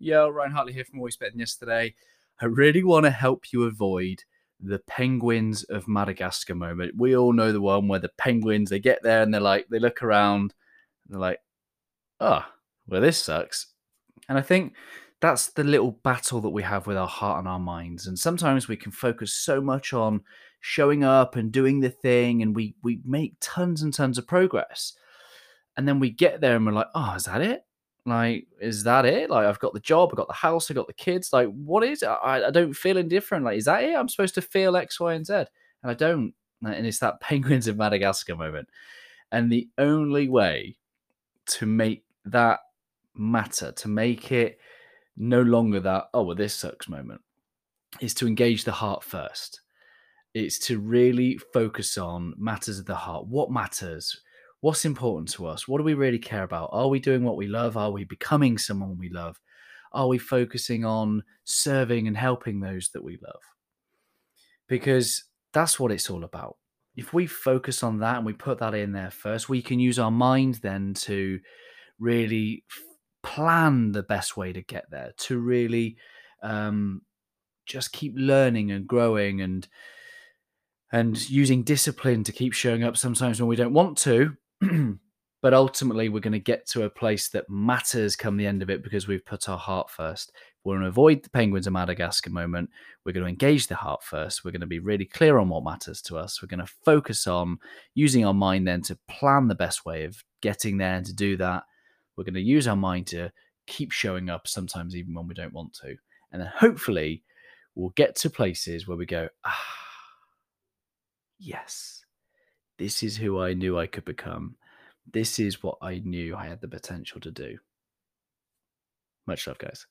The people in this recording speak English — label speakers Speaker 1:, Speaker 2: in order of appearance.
Speaker 1: Yo, Ryan Hartley here from Always Better Than Yesterday. I really want to help you avoid the penguins of Madagascar moment. We all know the one where the penguins they get there and they're like they look around and they're like, oh, well this sucks. And I think that's the little battle that we have with our heart and our minds. And sometimes we can focus so much on showing up and doing the thing, and we we make tons and tons of progress. And then we get there and we're like, oh, is that it? Like, is that it? Like, I've got the job, I've got the house, I've got the kids. Like, what is it? I, I don't feel indifferent. Like, is that it? I'm supposed to feel X, Y, and Z. And I don't. And it's that penguins of Madagascar moment. And the only way to make that matter, to make it no longer that, oh, well, this sucks moment, is to engage the heart first. It's to really focus on matters of the heart. What matters? What's important to us? What do we really care about? Are we doing what we love? Are we becoming someone we love? Are we focusing on serving and helping those that we love? Because that's what it's all about. If we focus on that and we put that in there first, we can use our mind then to really plan the best way to get there, to really um, just keep learning and growing and and using discipline to keep showing up sometimes when we don't want to but ultimately, we're going to get to a place that matters come the end of it because we've put our heart first. We're going to avoid the Penguins of Madagascar moment. We're going to engage the heart first. We're going to be really clear on what matters to us. We're going to focus on using our mind then to plan the best way of getting there. And to do that, we're going to use our mind to keep showing up sometimes, even when we don't want to. And then hopefully, we'll get to places where we go, ah, yes this is who I knew I could become. This is what I knew I had the potential to do. Much love, guys.